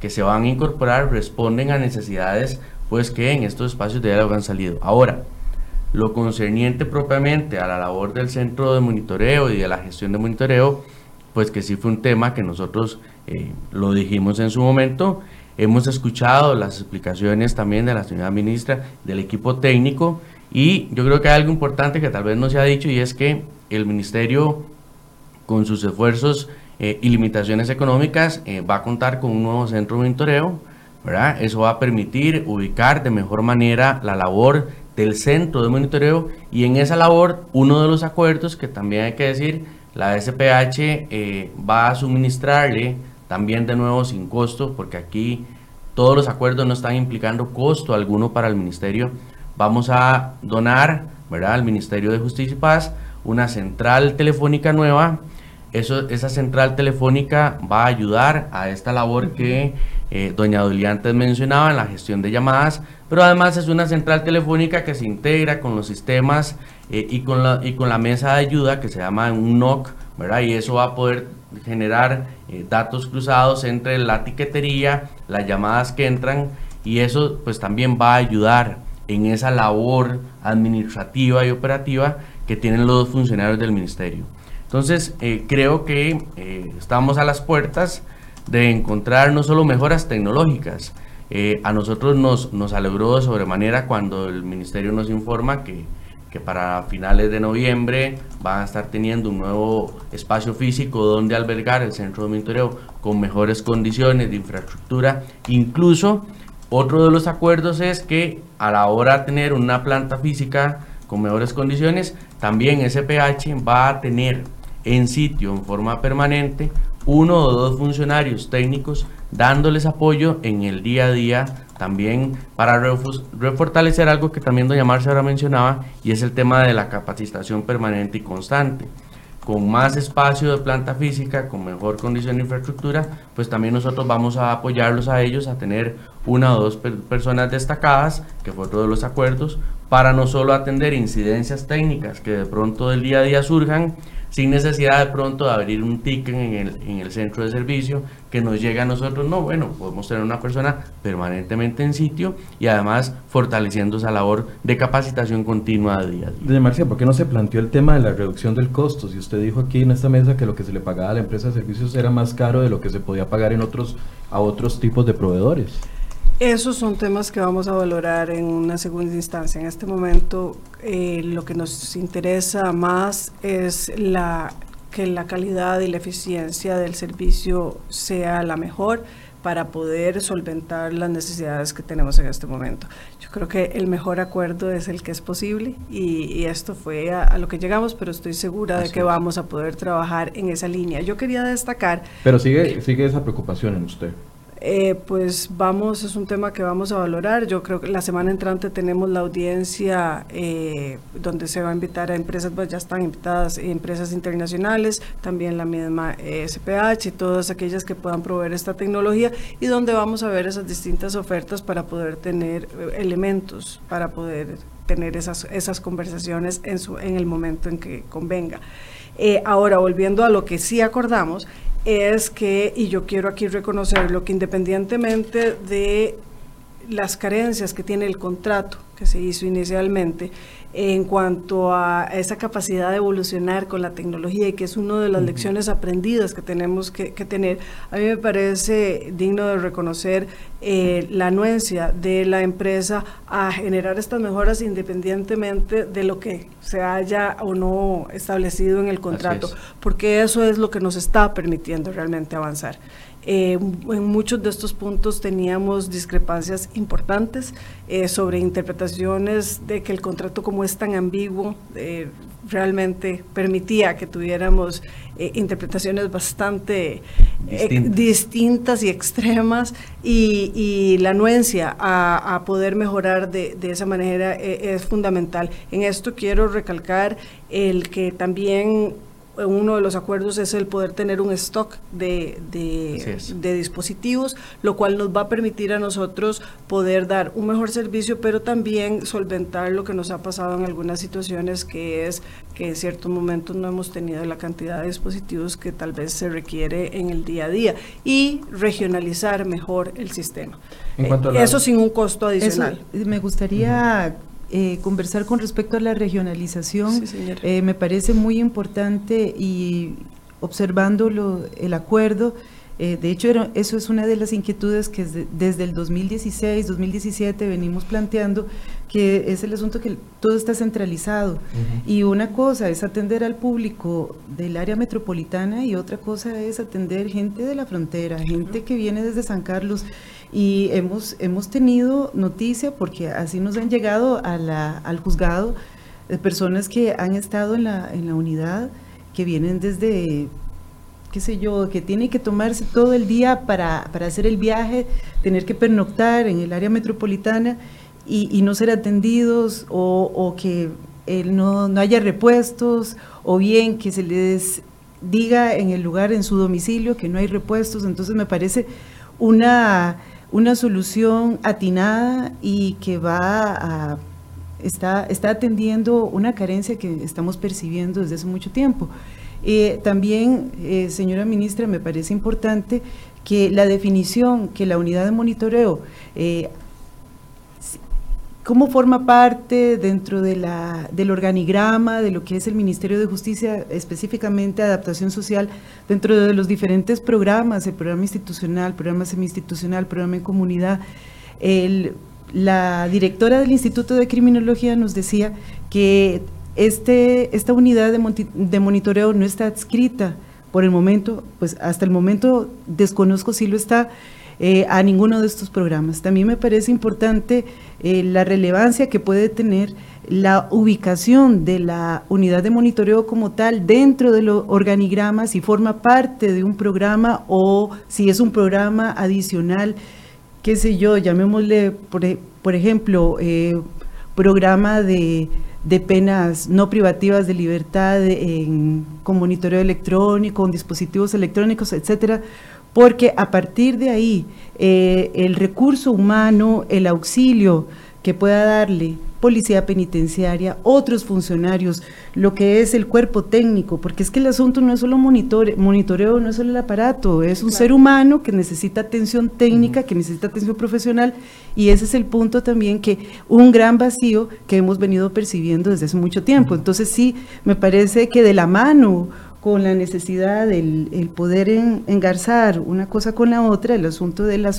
que se van a incorporar responden a necesidades pues que en estos espacios de diálogo han salido. Ahora, lo concerniente propiamente a la labor del centro de monitoreo y de la gestión de monitoreo, pues que sí fue un tema que nosotros eh, lo dijimos en su momento. Hemos escuchado las explicaciones también de la señora ministra, del equipo técnico y yo creo que hay algo importante que tal vez no se ha dicho y es que el ministerio con sus esfuerzos eh, y limitaciones económicas, eh, va a contar con un nuevo centro de monitoreo, ¿verdad? Eso va a permitir ubicar de mejor manera la labor del centro de monitoreo y en esa labor uno de los acuerdos que también hay que decir, la SPH eh, va a suministrarle también de nuevo sin costo, porque aquí todos los acuerdos no están implicando costo alguno para el ministerio. Vamos a donar ¿verdad? al Ministerio de Justicia y Paz una central telefónica nueva esa central telefónica va a ayudar a esta labor que eh, doña Doliantes mencionaba en la gestión de llamadas, pero además es una central telefónica que se integra con los sistemas eh, y, con la, y con la mesa de ayuda que se llama un NOC, ¿verdad? Y eso va a poder generar eh, datos cruzados entre la tiquetería, las llamadas que entran y eso pues también va a ayudar en esa labor administrativa y operativa que tienen los funcionarios del ministerio. Entonces, eh, creo que eh, estamos a las puertas de encontrar no solo mejoras tecnológicas, eh, a nosotros nos, nos alegró de sobremanera cuando el ministerio nos informa que, que para finales de noviembre van a estar teniendo un nuevo espacio físico donde albergar el centro de monitoreo con mejores condiciones de infraestructura. Incluso otro de los acuerdos es que a la hora de tener una planta física con mejores condiciones, también SPH va a tener en sitio en forma permanente uno o dos funcionarios técnicos dándoles apoyo en el día a día también para refortalecer algo que también doña Marcia ahora mencionaba y es el tema de la capacitación permanente y constante. Con más espacio de planta física, con mejor condición de infraestructura, pues también nosotros vamos a apoyarlos a ellos a tener una o dos personas destacadas, que fue otro de los acuerdos, para no solo atender incidencias técnicas que de pronto del día a día surjan, sin necesidad de pronto de abrir un ticket en el, en el centro de servicio que nos llegue a nosotros. No, bueno, podemos tener una persona permanentemente en sitio y además fortaleciendo esa labor de capacitación continua de día a día. Doña Marcia, ¿por qué no se planteó el tema de la reducción del costo? Si usted dijo aquí en esta mesa que lo que se le pagaba a la empresa de servicios era más caro de lo que se podía pagar en otros, a otros tipos de proveedores. Esos son temas que vamos a valorar en una segunda instancia. En este momento eh, lo que nos interesa más es la, que la calidad y la eficiencia del servicio sea la mejor para poder solventar las necesidades que tenemos en este momento. Yo creo que el mejor acuerdo es el que es posible y, esto fue a, lo que llegamos, pero estoy segura de que vamos a poder trabajar en esa línea. Yo quería destacar... Pero sigue, sigue esa preocupación en usted. Eh, pues vamos, es un tema que vamos a valorar. Yo creo que la semana entrante tenemos la audiencia eh, donde se va a invitar a empresas, pues ya están invitadas empresas internacionales, también la misma SPH y todas aquellas que puedan proveer esta tecnología y donde vamos a ver esas distintas ofertas para poder tener eh, elementos, para poder tener esas, esas conversaciones en, su, en el momento en que convenga. ahora, volviendo a lo que sí acordamos, es que, y yo quiero aquí reconocerlo, que independientemente de las carencias que tiene el contrato que se hizo inicialmente, en cuanto a esa capacidad de evolucionar con la tecnología y que es una de las lecciones aprendidas que tenemos que, tener, a mí me parece digno de reconocer eh, la anuencia de la empresa a generar estas mejoras independientemente de lo que se haya o no establecido en el contrato, porque eso es lo que nos está permitiendo realmente avanzar. Eh, en muchos de estos puntos teníamos discrepancias importantes eh, sobre interpretaciones de que el contrato como es tan ambiguo eh, realmente permitía que tuviéramos interpretaciones bastante distintas. y extremas y, la anuencia a, poder mejorar de, de esa manera es fundamental. En esto quiero recalcar el que también uno de los acuerdos es el poder tener un stock de, de, dispositivos, lo cual nos va a permitir a nosotros poder dar un mejor servicio, pero también solventar lo que nos ha pasado en algunas situaciones, que es que en ciertos momentos no hemos tenido la cantidad de dispositivos que tal vez se requiere en el día a día y regionalizar mejor el sistema. Eso sin un costo adicional. me gustaría eh, conversar con respecto a la regionalización. eh, me parece muy importante y observando el acuerdo, Eh, de hecho, eso es una de las inquietudes que desde el 2016, 2017 venimos planteando, que es el asunto que todo está centralizado. Y una cosa es atender al público del área metropolitana y otra cosa es atender gente de la frontera, gente que viene desde San Carlos. Y hemos, hemos tenido noticia, porque así nos han llegado al juzgado, de personas que han estado en la, en la unidad, que vienen desde qué sé yo, que tiene que tomarse todo el día para, hacer el viaje, tener que pernoctar en el área metropolitana y, no ser atendidos o, que no, haya repuestos o bien que se les diga en el lugar, en su domicilio, que no hay repuestos. Entonces me parece una, una solución atinada y que va a... Está, está atendiendo una carencia que estamos percibiendo desde hace mucho tiempo. Eh, también, eh, señora ministra, me parece importante que la definición que la unidad de monitoreo, eh, cómo forma parte dentro de la, del organigrama de lo que es el Ministerio de Justicia, específicamente adaptación social, dentro de los diferentes programas, el programa institucional, programa semi-institucional, programa en comunidad. la directora del Instituto de Criminología nos decía que este, esta unidad de, monitoreo no está adscrita por el momento, pues hasta el momento desconozco si lo está eh, a ninguno de estos programas. También me parece importante eh, la relevancia que puede tener la ubicación de la unidad de monitoreo como tal dentro de los organigramas, si forma parte de un programa o si es un programa adicional, qué sé yo, llamémosle, por, por ejemplo, eh, programa de de penas no privativas de libertad con monitoreo electrónico, con dispositivos electrónicos, etcétera, porque a partir de ahí eh, el recurso humano, el auxilio que pueda darle policía penitenciaria, otros funcionarios, lo que es el cuerpo técnico, porque es que el asunto no es solo monitoreo, no es solo el aparato, es un ser humano que necesita atención técnica, que necesita atención profesional, y ese es el punto también que un gran vacío que hemos venido percibiendo desde hace mucho tiempo. Entonces sí, me parece que de la mano con la necesidad del el poder engarzar una cosa con la otra, el asunto de la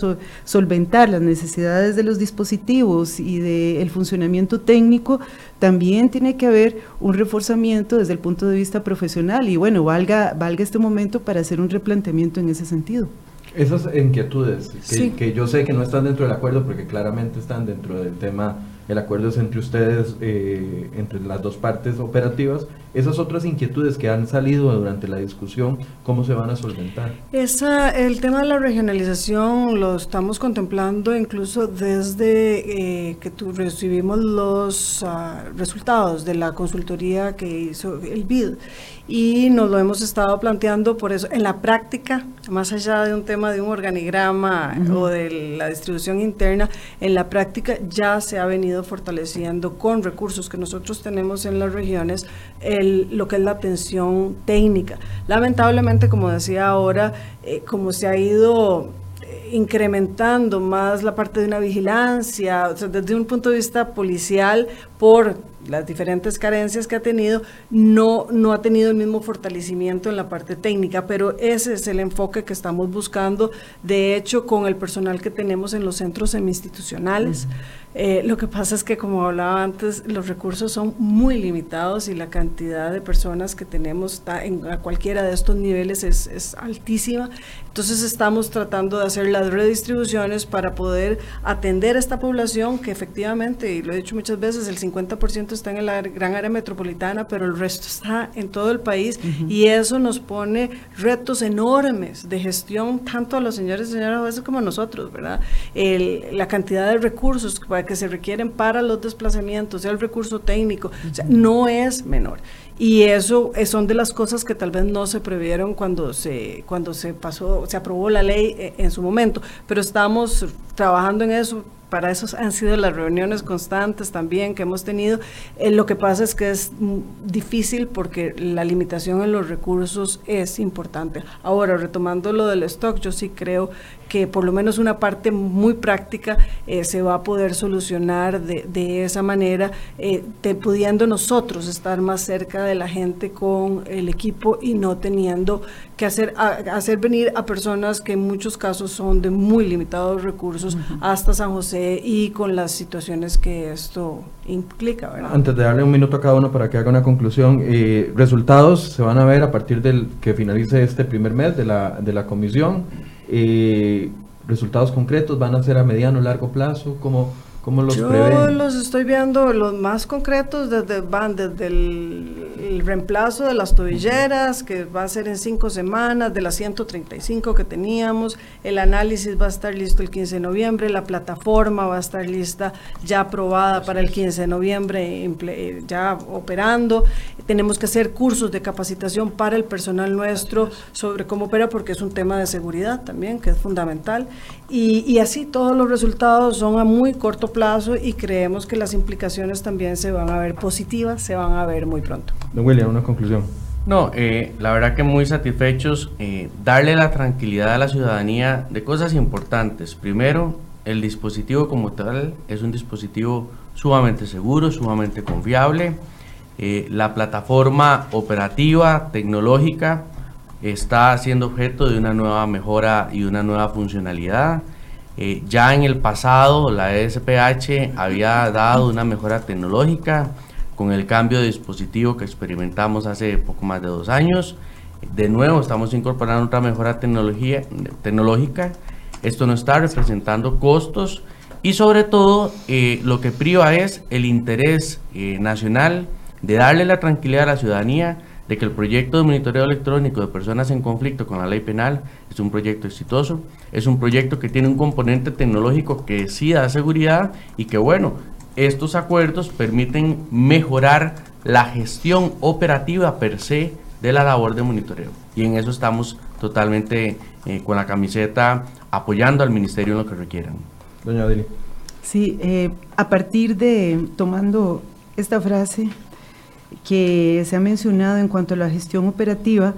solventar las necesidades de los dispositivos y del funcionamiento técnico, también tiene que haber un reforzamiento desde el punto de vista profesional y bueno, valga, valga este momento para hacer un replanteamiento en ese sentido. Esas inquietudes que, que yo sé que no están dentro del acuerdo porque claramente están dentro del tema el acuerdo es entre ustedes, eh, entre las dos partes operativas. Esas otras inquietudes que han salido durante la discusión, ¿cómo se van a solventar? Esa, el tema de la regionalización lo estamos contemplando incluso desde eh, que tu, recibimos los ah, resultados de la consultoría que hizo el BID y nos lo hemos estado planteando por eso en la práctica, más allá de un tema de un organigrama o de la distribución interna, en la práctica ya se ha venido fortaleciendo con recursos que nosotros tenemos en las regiones el, lo que es la atención técnica. Lamentablemente, como decía ahora, eh, como se ha ido eh, incrementando más la parte de una vigilancia, desde un punto de vista policial, por las diferentes carencias que ha tenido, no, no ha tenido el mismo fortalecimiento en la parte técnica, pero ese es el enfoque que estamos buscando, de hecho, con el personal que tenemos en los centros semi-institucionales. Eh, lo que pasa es que, como hablaba antes, los recursos son muy limitados y la cantidad de personas que tenemos está en, a cualquiera de estos niveles es, es, altísima. Entonces estamos tratando de hacer las redistribuciones para poder atender a esta población que efectivamente, y lo he dicho muchas veces, el 50% está en la gran área metropolitana, pero el resto está en todo el país y eso nos pone retos enormes de gestión tanto a los señores y señoras jueces como a nosotros, ¿verdad? El, la cantidad de recursos que se requieren para los desplazamientos, el recurso técnico, o sea, no es menor. Y eso son de las cosas que tal vez no se previeron cuando se, cuando se pasó, se aprobó la ley eh, en su momento, pero estamos trabajando en eso para eso han sido las reuniones constantes también que hemos tenido. Eh, lo que pasa es que es difícil porque la limitación en los recursos es importante. Ahora, retomando lo del stock, yo sí creo que por lo menos una parte muy práctica eh, se va a poder solucionar de, esa manera, eh, pudiendo nosotros estar más cerca de la gente con el equipo y no teniendo que hacer, hacer venir a personas que en muchos casos son de muy limitados recursos hasta San José y con las situaciones que esto implica. Antes de darle un minuto a cada uno para que haga una conclusión, eh, resultados se van a ver a partir del que finalice este primer mes de la, de la comisión. Eh, resultados concretos van a ser a mediano largo plazo, como ¿Cómo los Yo los estoy viendo, los más concretos desde, van desde el, reemplazo de las tobilleras, que va a ser en cinco semanas, de las 135 que teníamos, el análisis va a estar listo el 15 de noviembre, la plataforma va a estar lista, ya aprobada para el 15 de noviembre, eh, ya operando. Tenemos que hacer cursos de capacitación para el personal nuestro sobre cómo opera, porque es un tema de seguridad también, que es fundamental. Y, y así todos los resultados son a muy corto plazo y creemos que las implicaciones también se van a ver positivas, se van a ver muy pronto. Don William, una conclusión. No, eh, la verdad que muy satisfechos, eh, darle la tranquilidad a la ciudadanía de cosas importantes. Primero, el dispositivo como tal es un dispositivo sumamente seguro, sumamente confiable. Eh, la plataforma operativa, tecnológica, está siendo objeto de una nueva mejora y una nueva funcionalidad. Eh, ya en el pasado la ESPH había dado una mejora tecnológica con el cambio de dispositivo que experimentamos hace poco más de dos años. De nuevo estamos incorporando otra mejora tecnológica. Esto nos está representando costos y sobre todo eh, lo que priva es el interés eh, nacional de darle la tranquilidad a la ciudadanía de que el proyecto de monitoreo electrónico de personas en conflicto con la ley penal es un proyecto exitoso, es un proyecto que tiene un componente tecnológico que sí da seguridad y que bueno, estos acuerdos permiten mejorar la gestión operativa per se de la labor de monitoreo. Y en eso estamos totalmente eh, con la camiseta apoyando al ministerio en lo que requieran. Doña Adeli. Sí, eh, a partir de, tomando esta frase que se ha mencionado en cuanto a la gestión operativa,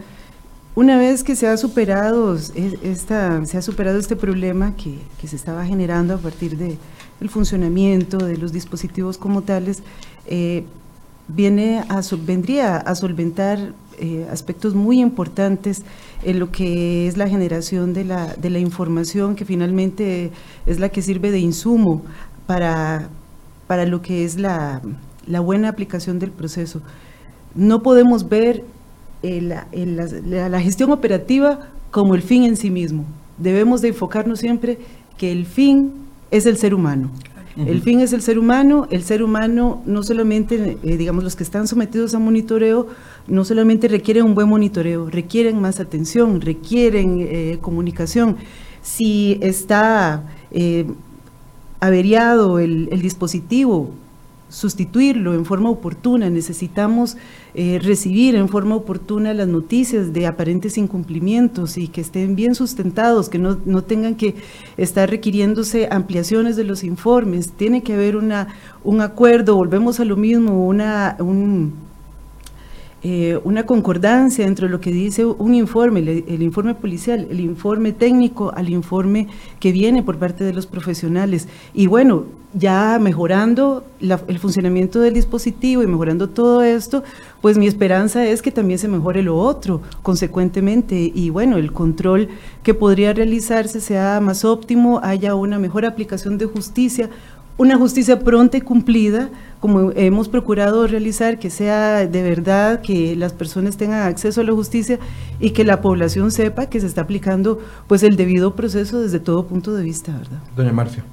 una vez que se ha superado esta, se ha superado este problema que, se estaba generando a partir de el funcionamiento de los dispositivos como tales, eh, viene a, vendría a solventar eh, aspectos muy importantes en lo que es la generación de la, de la información que finalmente es la que sirve de insumo para, para lo que es la, la buena aplicación del proceso. No podemos ver eh, la, gestión operativa como el fin en sí mismo. Debemos de enfocarnos siempre que el fin es el ser humano. El fin es el ser humano, el ser humano no solamente, eh, digamos, los que están sometidos a monitoreo, no solamente requieren un buen monitoreo, requieren más atención, requieren eh, comunicación. Si está averiado el, el dispositivo, sustituirlo en forma oportuna, necesitamos eh, recibir en forma oportuna las noticias de aparentes incumplimientos y que estén bien sustentados, que no, no tengan que estar requiriéndose ampliaciones de los informes. Tiene que haber una, un acuerdo, volvemos a lo mismo, una, un, eh, una concordancia entre lo que dice un informe, el, informe policial, el informe técnico al informe que viene por parte de los profesionales. Y bueno, ya mejorando el funcionamiento del dispositivo y mejorando todo esto, pues mi esperanza es que también se mejore lo otro consecuentemente y bueno, el control que podría realizarse sea más óptimo, haya una mejor aplicación de justicia, una justicia pronta y cumplida, como hemos procurado realizar, que sea de verdad que las personas tengan acceso a la justicia y que la población sepa que se está aplicando pues el debido proceso desde todo punto de vista, ¿verdad? Doña Marcia.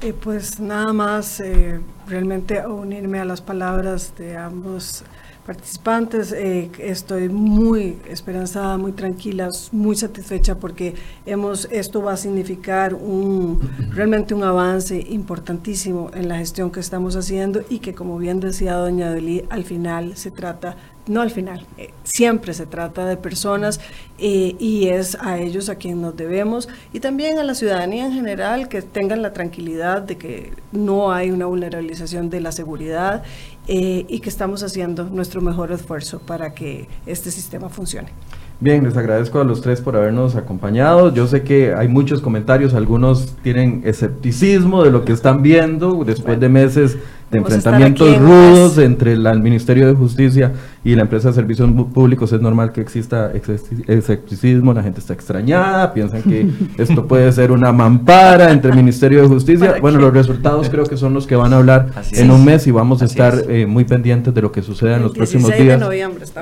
Eh, pues nada más eh, realmente unirme a las palabras de ambos participantes. Eh, estoy muy esperanzada, muy tranquila, muy satisfecha porque hemos, esto va a significar un, realmente un avance importantísimo en la gestión que estamos haciendo y que como bien decía doña Deli, al final se trata no al final, eh, siempre se trata de personas eh, y es a ellos a quien nos debemos y también a la ciudadanía en general que tengan la tranquilidad de que no hay una vulnerabilización de la seguridad eh, y que estamos haciendo nuestro mejor esfuerzo para que este sistema funcione. Bien, les agradezco a los tres por habernos acompañado. Yo sé que hay muchos comentarios, algunos tienen escepticismo de lo que están viendo después de meses de enfrentamientos rudos entre el Ministerio de Justicia y la empresa de servicios públicos es normal que exista escepticismo, la gente está extrañada, piensan que esto puede ser una mampara entre el Ministerio de Justicia. Bueno, los resultados creo que son los que van a hablar en un mes y vamos a estar eh, muy pendientes de lo que suceda en los próximos días.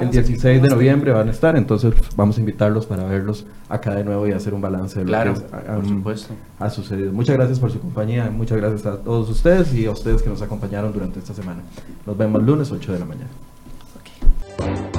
el 16 de noviembre van a estar, entonces vamos a invitarlos para verlos acá de nuevo y hacer un balance de lo que ha sucedido. Muchas gracias por su compañía, muchas gracias a todos ustedes y a ustedes que nos acompañaron durante esta semana. Nos vemos lunes 8 de la mañana. Thank you.